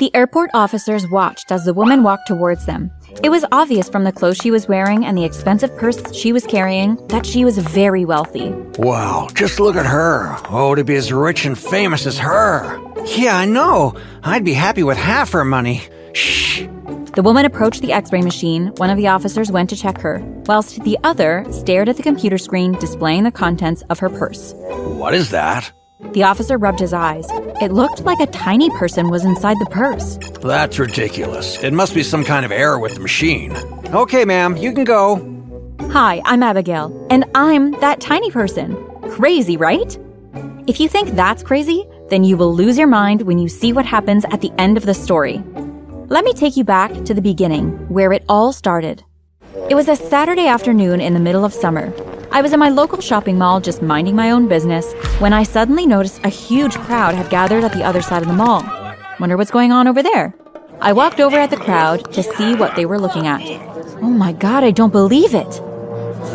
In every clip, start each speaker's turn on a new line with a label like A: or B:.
A: The airport officers watched as the woman walked towards them. It was obvious from the clothes she was wearing and the expensive purse she was carrying that she was very wealthy.
B: Wow, just look at her. Oh, to be as rich and famous as her. Yeah, I know. I'd be happy with half her money. Shh.
A: The woman approached the x ray machine. One of the officers went to check her, whilst the other stared at the computer screen displaying the contents of her purse.
B: What is that?
A: The officer rubbed his eyes. It looked like a tiny person was inside the purse.
B: That's ridiculous. It must be some kind of error with the machine. Okay, ma'am, you can go.
A: Hi, I'm Abigail, and I'm that tiny person. Crazy, right? If you think that's crazy, then you will lose your mind when you see what happens at the end of the story. Let me take you back to the beginning, where it all started. It was a Saturday afternoon in the middle of summer. I was in my local shopping mall just minding my own business when I suddenly noticed a huge crowd had gathered at the other side of the mall. Wonder what's going on over there? I walked over at the crowd to see what they were looking at. Oh my god, I don't believe it!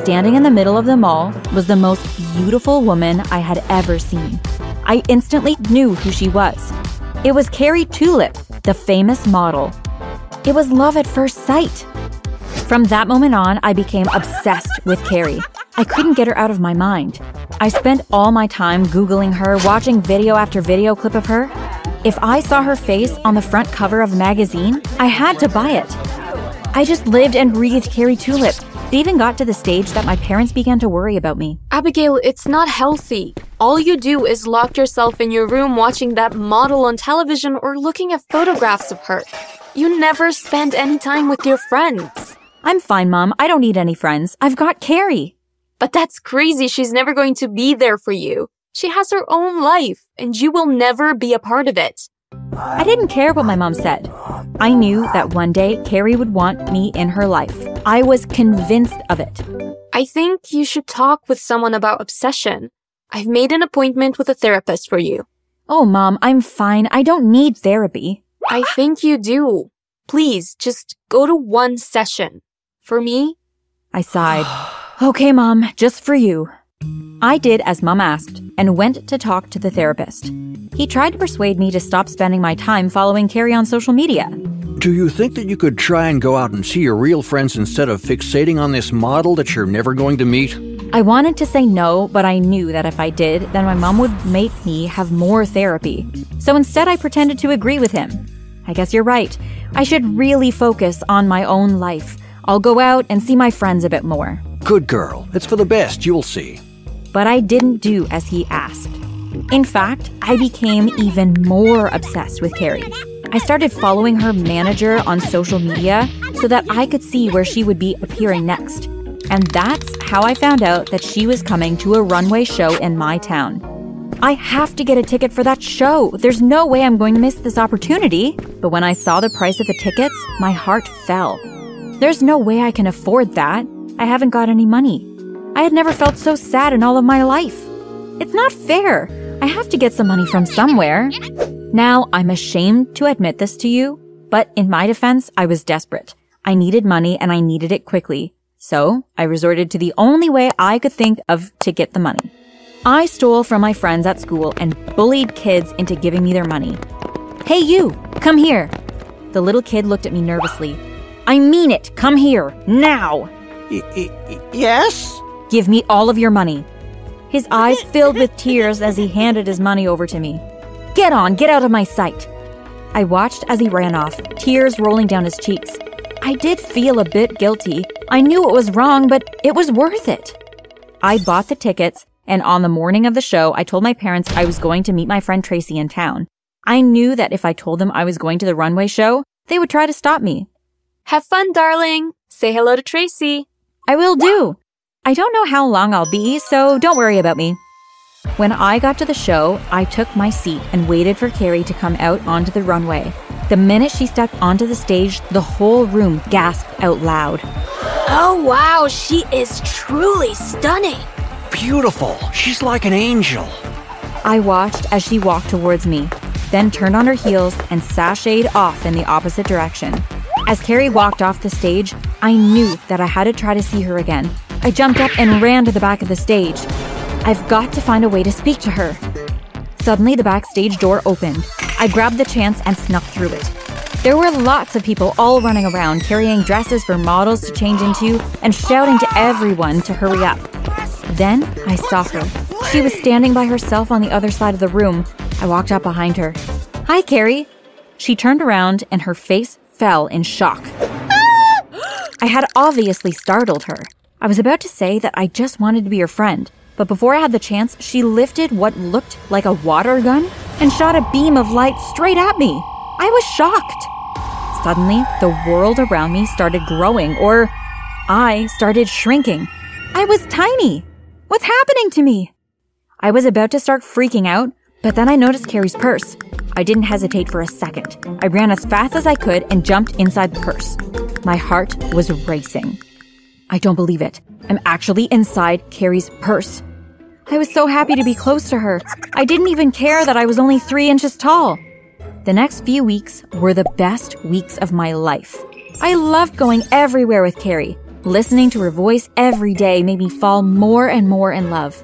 A: Standing in the middle of the mall was the most beautiful woman I had ever seen. I instantly knew who she was. It was Carrie Tulip, the famous model. It was love at first sight. From that moment on, I became obsessed with Carrie. I couldn't get her out of my mind. I spent all my time Googling her, watching video after video clip of her. If I saw her face on the front cover of a magazine, I had to buy it. I just lived and breathed Carrie Tulip. It even got to the stage that my parents began to worry about me.
C: Abigail, it's not healthy. All you do is lock yourself in your room watching that model on television or looking at photographs of her. You never spend any time with your friends.
A: I'm fine, Mom. I don't need any friends. I've got Carrie.
C: But that's crazy. She's never going to be there for you. She has her own life, and you will never be a part of it.
A: I didn't care what my mom said. I knew that one day Carrie would want me in her life. I was convinced of it.
C: I think you should talk with someone about obsession. I've made an appointment with a therapist for you.
A: Oh, Mom, I'm fine. I don't need therapy.
C: I think you do. Please, just go to one session. For me,
A: I sighed. Okay, Mom, just for you. I did as Mom asked and went to talk to the therapist. He tried to persuade me to stop spending my time following Carrie on social media.
B: Do you think that you could try and go out and see your real friends instead of fixating on this model that you're never going to meet?
A: I wanted to say no, but I knew that if I did, then my mom would make me have more therapy. So instead, I pretended to agree with him. I guess you're right. I should really focus on my own life. I'll go out and see my friends a bit more.
B: Good girl. It's for the best, you'll see.
A: But I didn't do as he asked. In fact, I became even more obsessed with Carrie. I started following her manager on social media so that I could see where she would be appearing next. And that's how I found out that she was coming to a runway show in my town. I have to get a ticket for that show. There's no way I'm going to miss this opportunity. But when I saw the price of the tickets, my heart fell. There's no way I can afford that. I haven't got any money. I had never felt so sad in all of my life. It's not fair. I have to get some money from somewhere. Now, I'm ashamed to admit this to you, but in my defense, I was desperate. I needed money and I needed it quickly. So, I resorted to the only way I could think of to get the money. I stole from my friends at school and bullied kids into giving me their money. Hey, you, come here. The little kid looked at me nervously. I mean it, come here, now.
B: Y- y- yes?
A: Give me all of your money. His eyes filled with tears as he handed his money over to me. Get on, get out of my sight. I watched as he ran off, tears rolling down his cheeks. I did feel a bit guilty. I knew it was wrong, but it was worth it. I bought the tickets, and on the morning of the show, I told my parents I was going to meet my friend Tracy in town. I knew that if I told them I was going to the runway show, they would try to stop me.
C: have fun, darling. Say hello to Tracy.
A: I will do. I don't know how long I'll be, so don't worry about me. When I got to the show, I took my seat and waited for Carrie to come out onto the runway. The minute she stepped onto the stage, the whole room gasped out loud.
C: Oh, wow. She is truly stunning.
B: Beautiful. She's like an angel.
A: I watched as she walked towards me, then turned on her heels and sashayed off in the opposite direction. As Carrie walked off the stage, I knew that I had to try to see her again. I jumped up and ran to the back of the stage. I've got to find a way to speak to her. Suddenly, the backstage door opened. I grabbed the chance and snuck through it. There were lots of people all running around carrying dresses for models to change into and shouting to everyone to hurry up. Then I saw her. She was standing by herself on the other side of the room. I walked up behind her. Hi, Carrie. She turned around and her face fell in shock. I had obviously startled her. I was about to say that I just wanted to be her friend, but before I had the chance, she lifted what looked like a water gun and shot a beam of light straight at me. I was shocked. Suddenly, the world around me started growing, or I started shrinking. I was tiny. What's happening to me? I was about to start freaking out, but then I noticed Carrie's purse. I didn't hesitate for a second. I ran as fast as I could and jumped inside the purse. My heart was racing. I don't believe it. I'm actually inside Carrie's purse. I was so happy to be close to her. I didn't even care that I was only three inches tall. The next few weeks were the best weeks of my life. I loved going everywhere with Carrie. Listening to her voice every day made me fall more and more in love.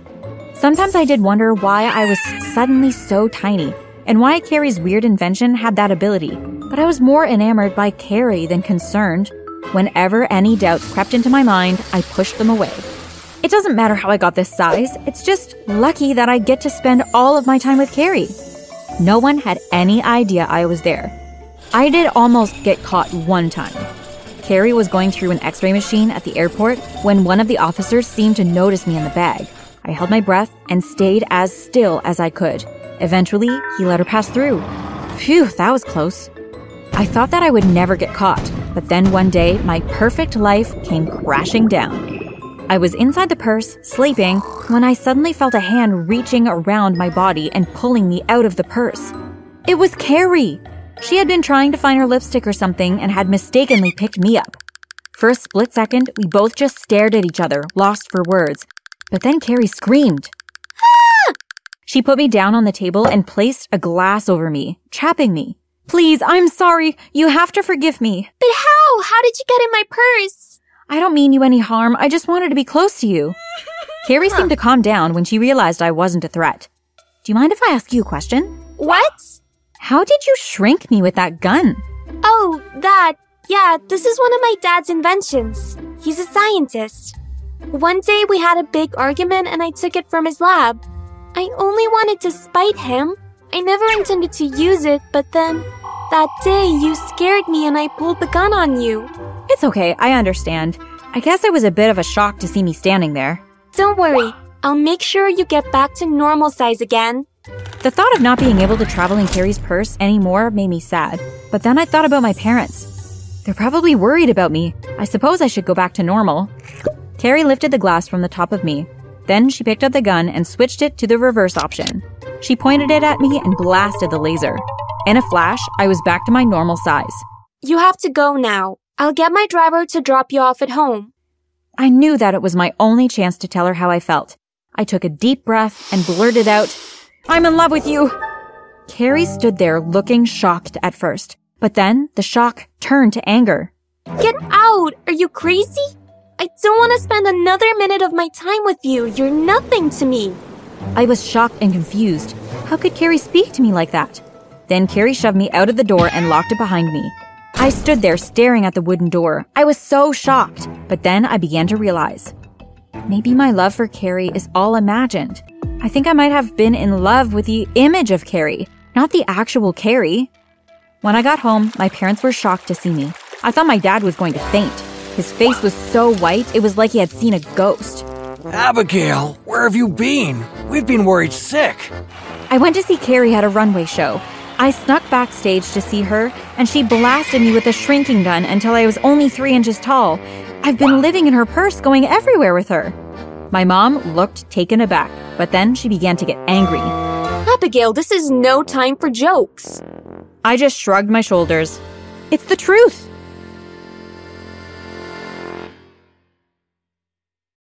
A: Sometimes I did wonder why I was suddenly so tiny and why Carrie's weird invention had that ability, but I was more enamored by Carrie than concerned. Whenever any doubts crept into my mind, I pushed them away. It doesn't matter how I got this size, it's just lucky that I get to spend all of my time with Carrie. No one had any idea I was there. I did almost get caught one time. Carrie was going through an x ray machine at the airport when one of the officers seemed to notice me in the bag. I held my breath and stayed as still as I could. Eventually, he let her pass through. Phew, that was close. I thought that I would never get caught, but then one day, my perfect life came crashing down. I was inside the purse, sleeping, when I suddenly felt a hand reaching around my body and pulling me out of the purse. It was Carrie! She had been trying to find her lipstick or something and had mistakenly picked me up. For a split second, we both just stared at each other, lost for words. But then Carrie screamed. Ah! She put me down on the table and placed a glass over me, trapping me. Please, I'm sorry. You have to forgive me.
C: But how? How did you get in my purse?
A: I don't mean you any harm. I just wanted to be close to you. Carrie seemed to calm down when she realized I wasn't a threat. Do you mind if I ask you a question?
C: What?
A: How did you shrink me with that gun?
C: Oh, that. Yeah, this is one of my dad's inventions. He's a scientist. One day we had a big argument and I took it from his lab. I only wanted to spite him. I never intended to use it, but then that day you scared me and I pulled the gun on you.
A: It's okay, I understand. I guess it was a bit of a shock to see me standing there.
C: Don't worry, I'll make sure you get back to normal size again.
A: The thought of not being able to travel in Carrie's purse anymore made me sad, but then I thought about my parents. They're probably worried about me. I suppose I should go back to normal. Carrie lifted the glass from the top of me. Then she picked up the gun and switched it to the reverse option. She pointed it at me and blasted the laser. In a flash, I was back to my normal size.
C: You have to go now. I'll get my driver to drop you off at home.
A: I knew that it was my only chance to tell her how I felt. I took a deep breath and blurted out, I'm in love with you. Carrie stood there looking shocked at first, but then the shock turned to anger.
C: Get out! Are you crazy? I don't want to spend another minute of my time with you. You're nothing to me.
A: I was shocked and confused. How could Carrie speak to me like that? Then Carrie shoved me out of the door and locked it behind me. I stood there staring at the wooden door. I was so shocked, but then I began to realize. Maybe my love for Carrie is all imagined. I think I might have been in love with the image of Carrie, not the actual Carrie. When I got home, my parents were shocked to see me. I thought my dad was going to faint. His face was so white, it was like he had seen a ghost.
B: Abigail, where have you been? We've been worried sick.
A: I went to see Carrie at a runway show. I snuck backstage to see her, and she blasted me with a shrinking gun until I was only three inches tall. I've been living in her purse, going everywhere with her. My mom looked taken aback, but then she began to get angry.
C: Abigail, this is no time for jokes.
A: I just shrugged my shoulders. It's the truth.